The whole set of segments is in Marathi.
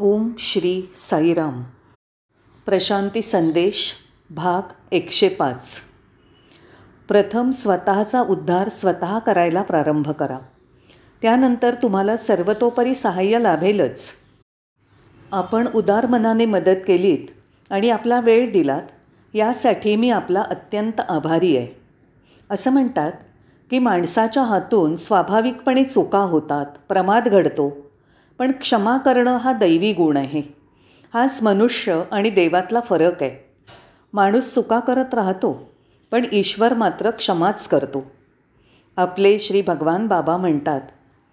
ओम श्री साईराम. प्रशांती संदेश भाग एकशे पाच. प्रथम स्वतःचा उद्धार स्वतः करायला प्रारंभ करा. त्यानंतर तुम्हाला सर्वतोपरी सहाय्य लाभेलच. आपण उदार मनाने मदत केलीत आणि आपला वेळ दिलात यासाठी मी आपला अत्यंत आभारी आहे. असं म्हणतात की माणसाच्या हातून स्वाभाविकपणे चुका होतात प्रमाद घडतो. पण क्षमा करणं हा दैवी गुण आहे. हाच मनुष्य आणि देवातला फरक आहे. माणूस चुका करत राहतो पण ईश्वर मात्र क्षमाच करतो. आपले श्री भगवान बाबा म्हणतात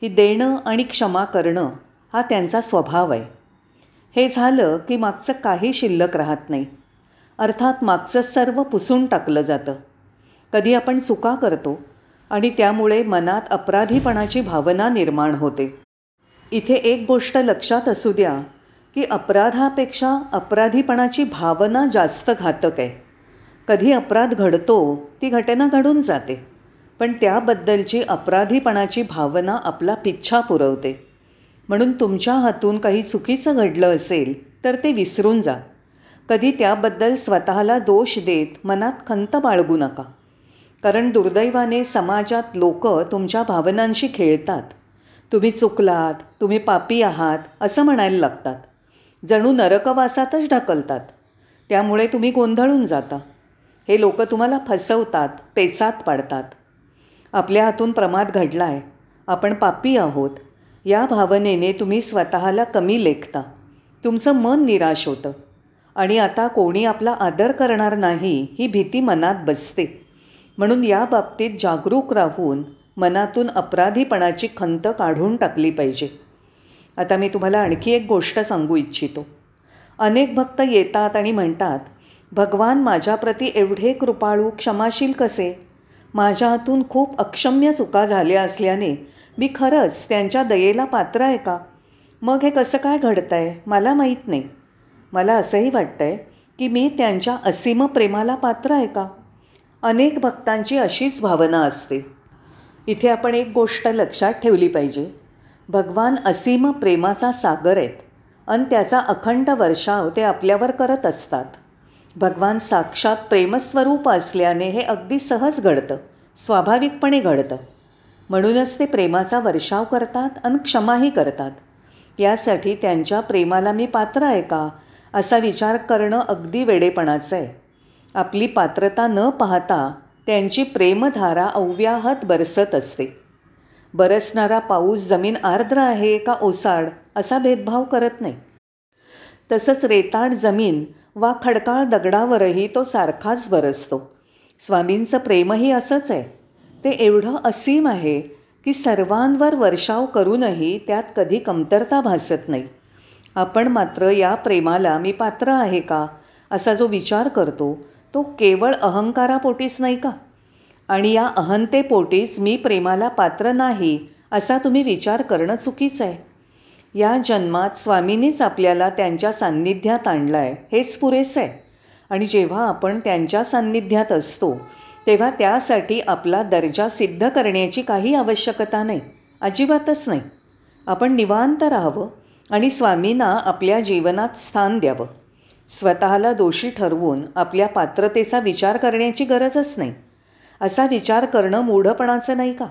की देणं आणि क्षमा करणं हा त्यांचा स्वभाव आहे. हे झालं की मागचं काही शिल्लक राहत नाही. अर्थात मागचं सर्व पुसून टाकलं जातं. कधी आपण चुका करतो आणि त्यामुळे मनात अपराधीपणाची भावना निर्माण होते. इथे एक गोष्ट लक्षात असू द्या की अपराधापेक्षा अपराधीपणाची भावना जास्त घातक आहे. कधी अपराध घडतो ती घटना घडून जाते पण त्याबद्दलची अपराधीपणाची भावना आपला पिच्छा पुरवते. म्हणून तुमच्या हातून काही चुकीचं घडलं असेल तर ते विसरून जा. कधी त्याबद्दल स्वतःला दोष देत मनात खंत बाळगू नका. कारण दुर्दैवाने समाजात लोक तुमच्या भावनांशी खेळतात. तुम्ही चुकलात तुम्ही पापी आहात असं म्हणायला लागतात. जणू नरकवासातच ढकलतात. त्यामुळे तुम्ही गोंधळून जाता. हे लोक तुम्हाला फसवतात पेचात पाडतात. आपल्या हातून प्रमाद घडला आहे आपण पापी आहोत. या भावनेने तुम्ही स्वतःला कमी लेखता. तुमचं मन निराश होतं. आणि आता कोणी आपला आदर करणार नाही ही भीती मनात बसते. म्हणून या बाबतीत जागरूक राहून मनातून अपराधीपणाची खंत काढून टाकली पाहिजे. आता मी तुम्हाला आणखी एक गोष्ट सांगू इच्छितो. अनेक भक्त येतात आणि म्हणतात भगवान माझ्याप्रती एवढे कृपाळू क्षमाशील कसे? माझ्या हातून खूप अक्षम्य चुका झाल्या असल्याने मी खरंच त्यांच्या दयेला पात्र आहे का? मग हे कसं काय घडतं आहे मला माहीत नाही. मला असंही वाटतं आहे की मी त्यांच्या असीम प्रेमाला पात्र आहे का? अनेक भक्तांची अशीच भावना असते. इथे आपण एक गोष्ट लक्षात ठेवली पाहिजे. भगवान असीम प्रेमाचा सागर आहेत आणि त्याचा अखंड वर्षाव ते आपल्यावर करत असतात. भगवान साक्षात प्रेमस्वरूप असल्याने हे अगदी सहज घडतं स्वाभाविकपणे घडतं. म्हणूनच ते प्रेमाचा वर्षाव करतात आणि क्षमाही करतात. यासाठी त्यांच्या प्रेमाला मी पात्र आहे का? असा विचार करणं अगदी वेडेपणाचं आहे. आपली पात्रता न पाहता त्यांची प्रेमधारा अव्याहत बरसत असते. बरसणारा पाऊस जमीन आर्द्र आहे का ओसाड असा भेदभाव करत नाही. तसंच रेताड जमीन वा खडकाळ दगडावरही तो सारखाच बरसतो. स्वामींचं प्रेमही असंच आहे. ते एवढं असीम आहे की सर्वांवर वर्षाव करूनही त्यात कधी कमतरता भासत नाही. आपण मात्र या प्रेमाला मी पात्र आहे का असा जो विचार करतो तो केवळ अहंकारापोटीच नाही का? आणि या अहंतेपोटीच मी प्रेमाला पात्र नाही असा तुम्ही विचार करणं चुकीचं आहे. या जन्मात स्वामींनीच आपल्याला त्यांच्या सान्निध्यात आणलं आहे हेच पुरेसं आहे. आणि जेव्हा आपण त्यांच्या सान्निध्यात असतो तेव्हा त्यासाठी आपला दर्जा सिद्ध करण्याची काही आवश्यकता नाही अजिबातच नाही. आपण निवांत राहावं आणि स्वामींना आपल्या जीवनात स्थान द्यावं. स्वतःला दोषी ठरवून आपल्या पात्रतेचा विचार करण्याची गरजच नाही. असा विचार करणं मूढपणाचं नाही का?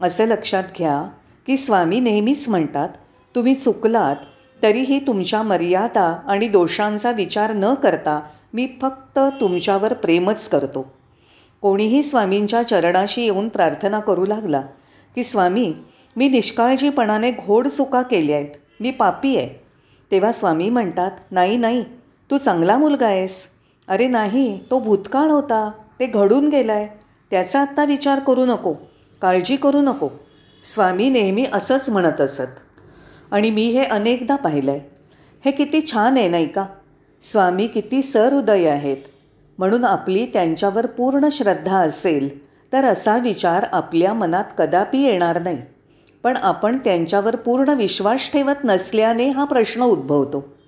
असं लक्षात घ्या की स्वामी नेहमीच म्हणतात तुम्ही चुकलात तरीही तुमच्या मर्यादा आणि दोषांचा विचार न करता मी फक्त तुमच्यावर प्रेमच करतो. कोणीही स्वामींच्या चरणाशी येऊन प्रार्थना करू लागला की स्वामी मी निष्काळजीपणाने घोड चुका केल्या आहेत मी पापी आहे. तेव्हा स्वामी म्हणतात नाही नाही तू चांगला मुलगा आहेस. अरे नाही तो भूतकाळ होता. ते घडून गेला आहे त्याचा आत्ता विचार करू नको. काळजी करू नको. स्वामी नेहमी असंच म्हणत असत. आणि मी हे अनेकदा पाहिलं आहे हे किती छान आहे नाही का? स्वामी किती सहृदय आहेत. म्हणून आपली त्यांच्यावर पूर्ण श्रद्धा असेल तर असा विचार आपल्या मनात कदापि येणार नाही. पण आपण त्यांच्यावर पूर्ण विश्वास ठेवत नसल्याने हा प्रश्न उद्भवतो.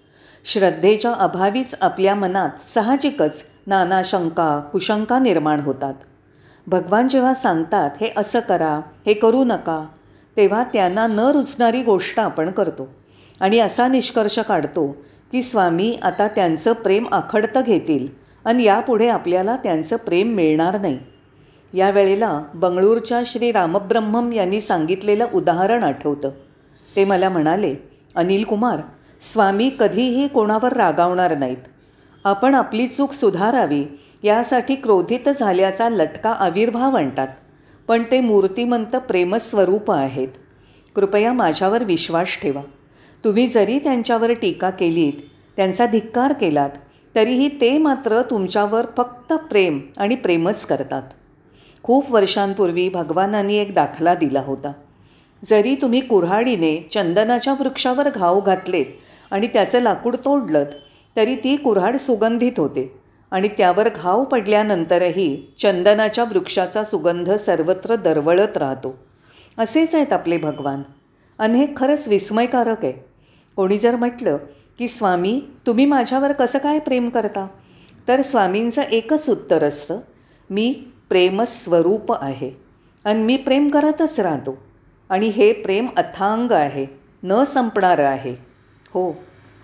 श्रद्धेच्या अभावीच आपल्या मनात साहजिकच नाना शंका कुशंका निर्माण होतात. भगवान जेव्हा सांगतात हे असं करा हे करू नका तेव्हा त्यांना न रुचणारी गोष्ट आपण करतो. आणि असा निष्कर्ष काढतो की स्वामी आता त्यांचं प्रेम आखडतं घेतील आणि यापुढे आपल्याला त्यांचं प्रेम मिळणार नाही. या वेळेला बंगळूरच्या श्री रामब्रह्मम यांनी सांगितलेलं उदाहरण आठवतं. ते मला म्हणाले अनिल कुमार स्वामी कधीही कोणावर रागावणार नाहीत. आपण आपली चूक सुधारावी यासाठी क्रोधित झाल्याचा लटका आविर्भाव आणतात. पण ते मूर्तिमंत प्रेमस्वरूप आहेत. कृपया माझ्यावर विश्वास ठेवा. तुम्ही जरी त्यांच्यावर टीका केलीत त्यांचा धिक्कार केलात तरीही ते मात्र तुमच्यावर फक्त प्रेम आणि प्रेमच करतात. खूप वर्षांपूर्वी भगवानांनी एक दाखला दिला होता. जरी तुम्ही कुऱ्हाडीने चंदनाच्या वृक्षावर घाव घातलेत आणि त्याचं लाकूड तोडलं तरी ती कुऱ्हाड सुगंधित होते. आणि त्यावर घाव पडल्यानंतरही चंदनाच्या वृक्षाचा सुगंध सर्वत्र दरवळत राहतो. असेच आहेत आपले भगवान. आणि हे खरंच विस्मयकारक आहे. कोणी जर म्हटलं की स्वामी तुम्ही माझ्यावर कसं काय प्रेम करता? तर स्वामींचं एकच उत्तर असतं मी प्रेमस्वरूप आहे. आणि मी प्रेम करतच राहतो. आणि हे प्रेम अथांग आहे न संपणारं आहे. हो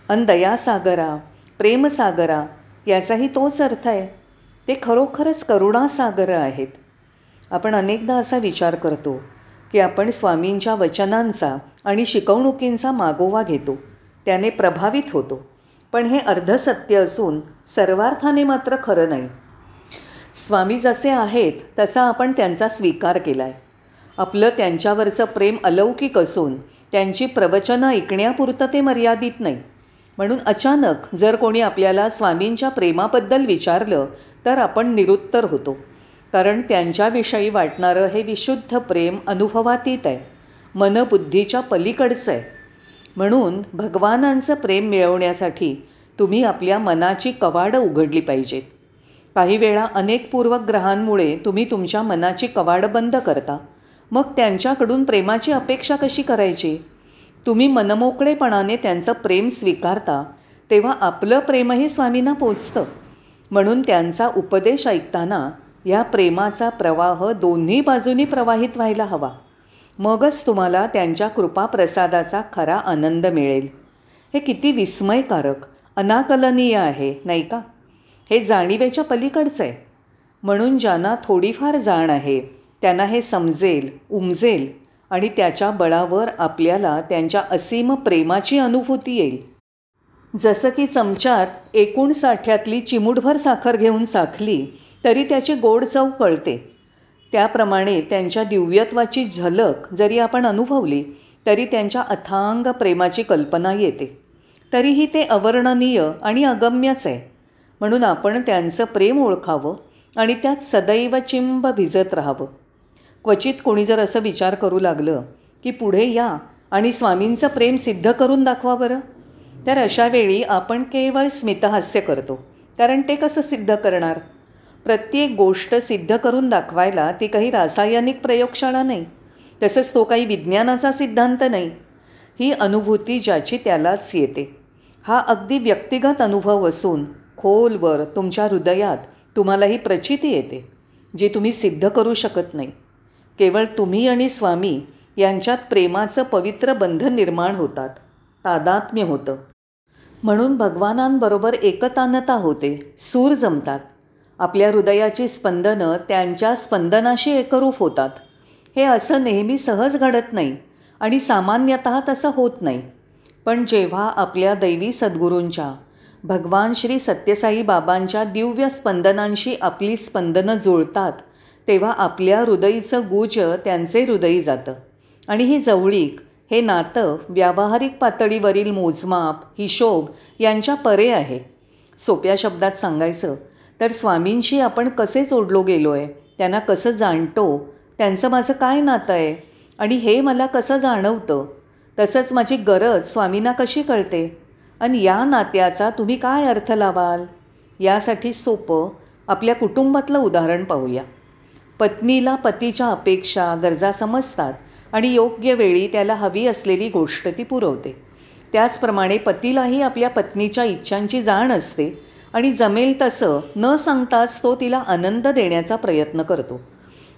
अन दयासागरा प्रेमसागरा याचाही तोच अर्थ आहे. ते खरोखरच करुणासागर आहेत. आपण अनेकदा असा विचार करतो की आपण स्वामींच्या वचनांचा आणि शिकवणुकींचा मागोवा घेतो. त्याने प्रभावित होतो. पण हे अर्धसत्य असून सर्वार्थाने मात्र खरं नाही. स्वामी जसे आहेत तसा आपण त्यांचा स्वीकार केला आहे आपलं त्यांच्यावरचं प्रेम अलौकिक असून त्यांची प्रवचनं ऐकण्यापुरतं ते मर्यादित नाही. म्हणून अचानक जर कोणी आपल्याला स्वामींच्या प्रेमाबद्दल विचारलं तर आपण निरुत्तर होतो. कारण त्यांच्याविषयी वाटणारं हे विशुद्ध प्रेम अनुभवातीत आहे. मनबुद्धीच्या पलीकडचं आहे. म्हणून भगवानांचं प्रेम मिळवण्यासाठी तुम्ही आपल्या मनाची कवाडं उघडली पाहिजेत. काही वेळा अनेक पूर्वग्रहांमुळे तुम्ही तुमच्या मनाची कवाडं बंद करता. मग त्यांच्याकडून प्रेमाची अपेक्षा कशी करायची? तुम्ही मनमोकळेपणाने त्यांचं प्रेम स्वीकारता तेव्हा आपलं प्रेमही स्वामींना पोचतं. म्हणून त्यांचा उपदेश ऐकताना या प्रेमाचा प्रवाह दोन्ही बाजूनी प्रवाहित व्हायला हवा. मगच तुम्हाला त्यांच्या कृपाप्रसादाचा खरा आनंद मिळेल. हे किती विस्मयकारक अनाकलनीय आहे नाही का? हे जाणीवेच्या पलीकडचं आहे म्हणून ज्यांना थोडीफार जाण आहे त्यांना हे समजेल उमजेल आणि त्याच्या बळावर आपल्याला त्यांच्या असीम प्रेमाची अनुभूती येईल. जसं की चमच्यात एकूण साठ्यातली चिमूटभर साखर घेऊन साखली तरी त्याची गोड चव कळते त्याप्रमाणे त्यांच्या दिव्यत्वाची झलक जरी आपण अनुभवली तरी त्यांच्या अथांग प्रेमाची कल्पना येते. तरीही ते अवर्णनीय आणि अगम्यच आहे. म्हणून आपण त्यांचं प्रेम ओळखावं आणि त्यात सदैव चिंब भिजत राहावं. क्वचित कोणी जर असं विचार करू लागलं की पुढे या आणि स्वामींचं प्रेम सिद्ध करून दाखवा बरं. तर अशावेळी आपण केवळ स्मितहास्य करतो. कारण ते कसं सिद्ध करणार? प्रत्येक गोष्ट सिद्ध करून दाखवायला ती काही रासायनिक प्रयोगशाळा नाही. तसंच तो काही विज्ञानाचा सिद्धांत नाही. ही अनुभूती ज्याची त्यालाच येते. हा अगदी व्यक्तिगत अनुभव असून खोलवर तुमच्या हृदयात तुम्हाला ही प्रचिती येते जी तुम्ही सिद्ध करू शकत नाही. केवळ तुम्ही आणि स्वामी यांच्यात प्रेमाचं पवित्र बंधन निर्माण होतात. तादात्म्य होतं. म्हणून भगवानांबरोबर एकतानता होते. सूर जमतात. आपल्या हृदयाची स्पंदनं त्यांच्या स्पंदनाशी एकरूप होतात. हे असं नेहमी सहज घडत नाही आणि सामान्यतः तसं होत नाही. पण जेव्हा आपल्या दैवी सद्गुरूंच्या भगवान श्री सत्यसाई बाबांच्या दिव्य स्पंदनांशी आपली स्पंदनं जुळतात तेव्हा आपल्या हृदयीचं गुज त्यांचे हृदयी जातं. आणि ही जवळीक हे नातं व्यावहारिक पातळीवरील मोजमाप हिशोब यांच्या परे आहे. सोप्या शब्दात सांगायचं तर स्वामींशी आपण कसे जोडलो गेलो आहे त्यांना कसं जाणतो त्यांचं माझं काय नातं आहे आणि हे मला कसं जाणवतं तसंच माझी गरज स्वामींना कशी कळते आणि या नात्याचा तुम्ही काय अर्थ लावाल? यासाठी सोपं आपल्या कुटुंबातलं उदाहरण पाहूया. पत्नीला पतीच्या अपेक्षा गरजा समजतात आणि योग्य वेळी त्याला हवी असलेली गोष्ट ती पुरवते. त्याचप्रमाणे पतीलाही आपल्या पत्नीच्या इच्छांची जाण असते आणि जमेल तसं न सांगताच तो तिला आनंद देण्याचा प्रयत्न करतो.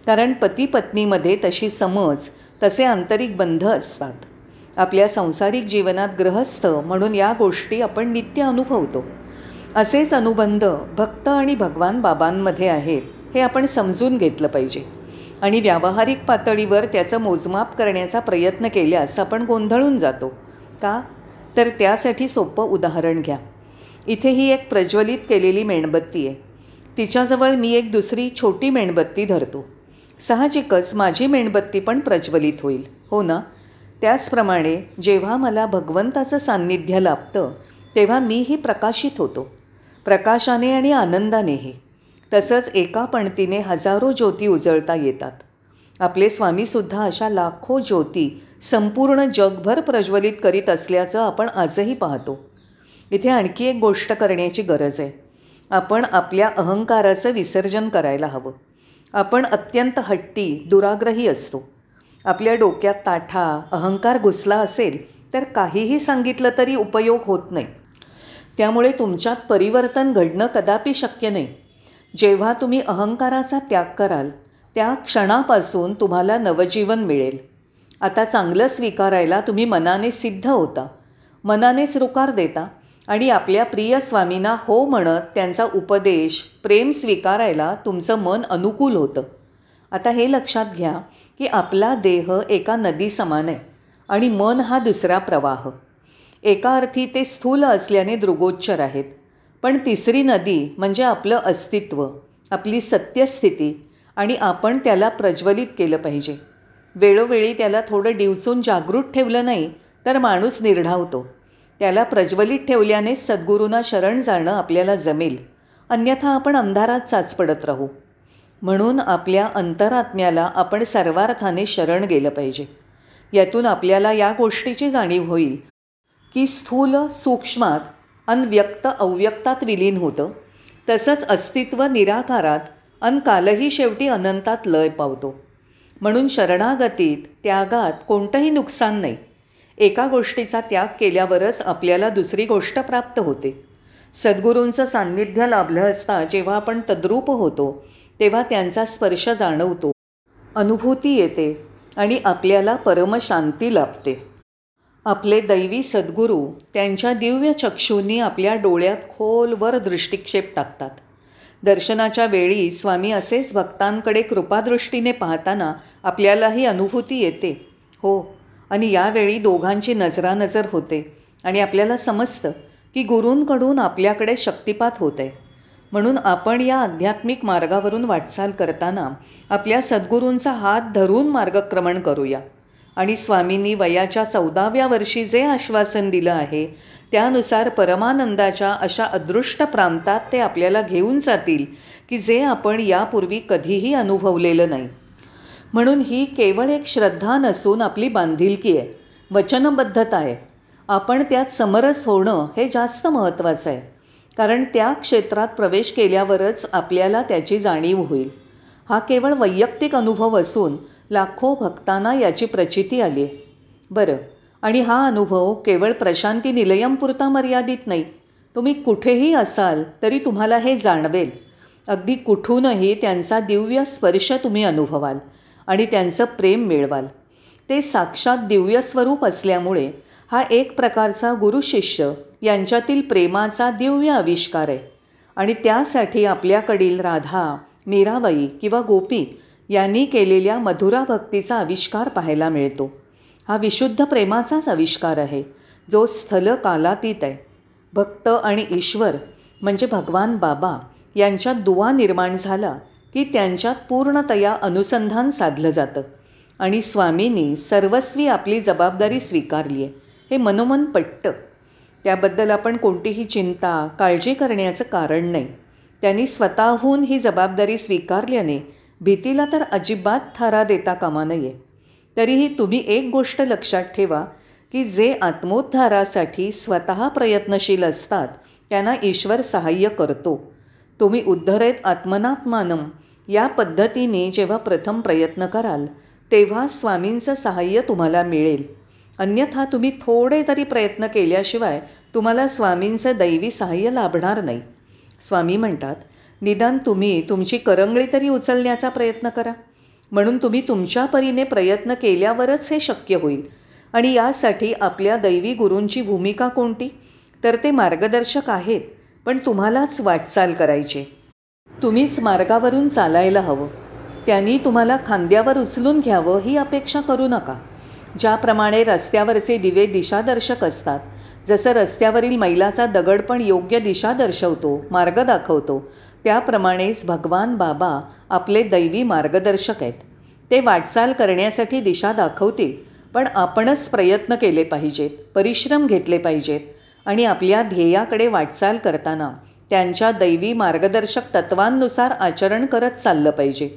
कारण पती पत्नीमध्ये तशी समज तसे आंतरिक बंध असतात. आपल्या संसारिक जीवनात ग्रहस्थ म्हणून या गोष्टी आपण नित्य अनुभवतो. असेच अनुबंध भक्त आणि भगवान बाबांमध्ये आहेत. हे आपण समजून घेतलं पाहिजे. आणि व्यावहारिक पातळीवर त्याचं मोजमाप करण्याचा प्रयत्न केल्यास आपण गोंधळून जातो. का? तर त्यासाठी सोपं उदाहरण घ्या. इथे ही एक प्रज्वलित केलेली मेणबत्ती आहे. तिच्याजवळ मी एक दुसरी छोटी मेणबत्ती धरतो. साहजिकच माझी मेणबत्ती पण प्रज्वलित होईल. हो ना? त्याचप्रमाणे जेव्हा मला भगवंताचं सान्निध्य लाभतं तेव्हा मीही प्रकाशित होतो. प्रकाशाने आणि आनंदानेही. तसंच एका पणतीने हजारो ज्योती उजळता येतात. आपले स्वामीसुद्धा अशा लाखो ज्योती संपूर्ण जगभर प्रज्वलित करीत असल्याचं आपण आजही पाहतो. इथे आणखी एक गोष्ट करण्याची गरज आहे. आपण आपल्या अहंकाराचं विसर्जन करायला हवं. आपण अत्यंत हट्टी दुराग्रही असतो. आपल्या डोक्यात ताठा अहंकार घुसला असेल तर काहीही सांगितलं तरी उपयोग होत नाही. त्यामुळे तुमच्यात परिवर्तन घडणं कदापि शक्य नाही. जेव्हा तुम्ही अहंकाराचा त्याग कराल त्या क्षणापासून तुम्हाला नवजीवन मिळेल. आता चांगलं स्वीकारायला तुम्ही मनाने सिद्ध होता. मनानेच रुकार देता आणि आपल्या प्रिय स्वामींना हो म्हणत त्यांचा उपदेश प्रेम स्वीकारायला तुमचं मन अनुकूल होतं. आता हे लक्षात घ्या की आपला देह एका नदी समान आहे आणि मन हा दुसरा प्रवाह. एका अर्थी ते स्थूल असल्याने दृगोच्चर आहेत. पण तिसरी नदी म्हणजे आपलं अस्तित्व आपली सत्यस्थिती आणि आपण त्याला प्रज्वलित केलं पाहिजे. वेळोवेळी त्याला थोडं डिवचून जागृत ठेवलं नाही तर माणूस निर्ढावतो. त्याला प्रज्वलित ठेवल्याने सद्गुरूंना शरण जाणं आपल्याला जमेल. अन्यथा आपण अंधारात चाच पडत राहू. म्हणून आपल्या अंतरात्म्याला आपण सर्वार्थाने शरण गेलं पाहिजे. यातून आपल्याला या गोष्टीची जाणीव होईल की स्थूल सूक्ष्मात अन व्यक्त अव्यक्तात विलीन होतं. तसंच अस्तित्व निराकारात अन कालही शेवटी अनंतात लय पावतो. म्हणून शरणागतीत त्यागात कोणतंही नुकसान नाही. एका गोष्टीचा त्याग केल्यावरच आपल्याला दुसरी गोष्ट प्राप्त होते. सद्गुरूंचं सान्निध्य लाभलं असता जेव्हा आपण तद्रूप होतो तेव्हा त्यांचा स्पर्श जाणवतो. अनुभूती येते आणि आपल्याला परमशांती लाभते. आपले दैवी सद्गुरू त्यांच्या दिव्य चक्षूंनी आपल्या डोळ्यात खोलवर दृष्टिक्षेप टाकतात. दर्शनाच्या वेळी स्वामी असेच भक्तांकडे कृपादृष्टीने पाहताना आपल्यालाही अनुभूती येते. हो आणि यावेळी दोघांची नजरानजर होते आणि आपल्याला समजतं की गुरूंकडून आपल्याकडे शक्तिपात होते म्हणून आपण या आध्यात्मिक मार्गावरून वाटचाल करताना आपल्या सद्गुरूंचा हात धरून मार्गक्रमण करूया. आणि स्वामींनी वयाच्या चौदाव्या वर्षी जे आश्वासन दिलं आहे त्यानुसार परमानंदाच्या अशा अदृष्ट प्रांतात ते आपल्याला घेऊन जातील की जे आपण यापूर्वी कधीही अनुभवलेलं नाही. म्हणून ही केवळ एक श्रद्धा नसून आपली बांधिलकी आहे वचनबद्धता आहे. आपण त्यात समरस होणं हे जास्त महत्त्वाचं आहे कारण त्या क्षेत्रात प्रवेश केल्यावरच आपल्याला त्याची जाणीव होईल. हा केवळ वैयक्तिक अनुभव असून लाखो भक्तांना याची प्रचिती आली आहे बरं आणि हा अनुभव केवळ प्रशांती निलयमपुरता मर्यादित नाही तुम्ही कुठेही असाल तरी तुम्हाला हे जाणवेल. अगदी कुठूनही त्यांचा दिव्य स्पर्श तुम्ही अनुभवाल आणि त्यांचं प्रेम मिळवाल. ते साक्षात दिव्य स्वरूप असल्यामुळे हा एक प्रकारचा गुरुशिष्य यांच्यातील प्रेमाचा दिव्य आविष्कार आहे. आणि त्यासाठी आपल्याकडील राधा मीराबाई किंवा गोपी यांनी केलेल्या मधुरा भक्तीचा आविष्कार पाहायला मिळतो. हा विशुद्ध प्रेमाचाच आविष्कार आहे जो स्थल कालातीत आहे. भक्त आणि ईश्वर म्हणजे भगवान बाबा यांच्यात दुवा निर्माण झाला की त्यांच्यात पूर्णतया अनुसंधान साधलं जातं आणि स्वामींनी सर्वस्वी आपली जबाबदारी स्वीकारली आहे. हे मनोमन पट्ट. त्याबद्दल आपण कोणतीही चिंता काळजी करण्याचं कारण नाही. त्यांनी स्वतःहून ही जबाबदारी स्वीकारल्याने भीतीला तर अजिबात थारा देता कामा नये. तरीही तुम्ही एक गोष्ट लक्षात ठेवा की जे आत्मोद्धारासाठी स्वतः प्रयत्नशील असतात त्यांना ईश्वर सहाय्य करतो. तुम्ही उद्धरेत आत्मनात्मानम या पद्धतीने जेव्हा प्रथम प्रयत्न कराल तेव्हा स्वामींचं सहाय्य तुम्हाला मिळेल. अन्यथा तुम्ही थोडे तरी प्रयत्न केल्याशिवाय तुम्हाला स्वामींचं दैवी सहाय्य लाभणार नाही. स्वामी म्हणतात निदान तुम्ही तुमची करंगळी तरी उचलण्याचा प्रयत्न करा. म्हणून तुम्ही तुमच्या परीने प्रयत्न केल्यावरच हे शक्य होईल. आणि यासाठी आपल्या दैवी गुरूंची भूमिका कोणती? तर ते मार्गदर्शक आहेत पण तुम्हालाच वाटचाल करायची. तुम्हीच मार्गावरून चालायला हवं. त्यांनी तुम्हाला खांद्यावर उचलून घ्यावं ही अपेक्षा करू नका. ज्याप्रमाणे रस्त्यावरचे दिवे दिशादर्शक असतात जसं रस्त्यावरील मैलाचा दगड पण योग्य दिशा दर्शवतो मार्ग दाखवतो त्याप्रमाणेच भगवान बाबा आपले दैवी मार्गदर्शक आहेत. ते वाटचाल करण्यासाठी दिशा दाखवतील पण आपणच प्रयत्न केले पाहिजेत परिश्रम घेतले पाहिजेत आणि आपल्या ध्येयाकडे वाटचाल करताना त्यांच्या दैवी मार्गदर्शक तत्वांनुसार आचरण करत चाललं पाहिजे.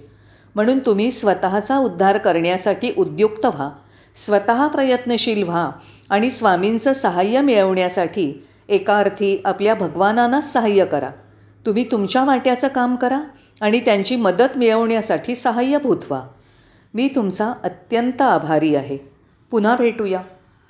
म्हणून तुम्ही स्वतःचा उद्धार करण्यासाठी उद्युक्त व्हा स्वतः प्रयत्नशील व्हा आणि स्वामींचं सहाय्य मिळवण्यासाठी एका अर्थी आपल्या भगवानांनाच सहाय्य करा. तुम्ही तुमच्या वाट्याचं काम करा आणि त्यांची मदत मिळवण्यासाठी सहाय्यभूत व्हा. मी तुमचा अत्यंत आभारी आहे. पुन्हा भेटूया.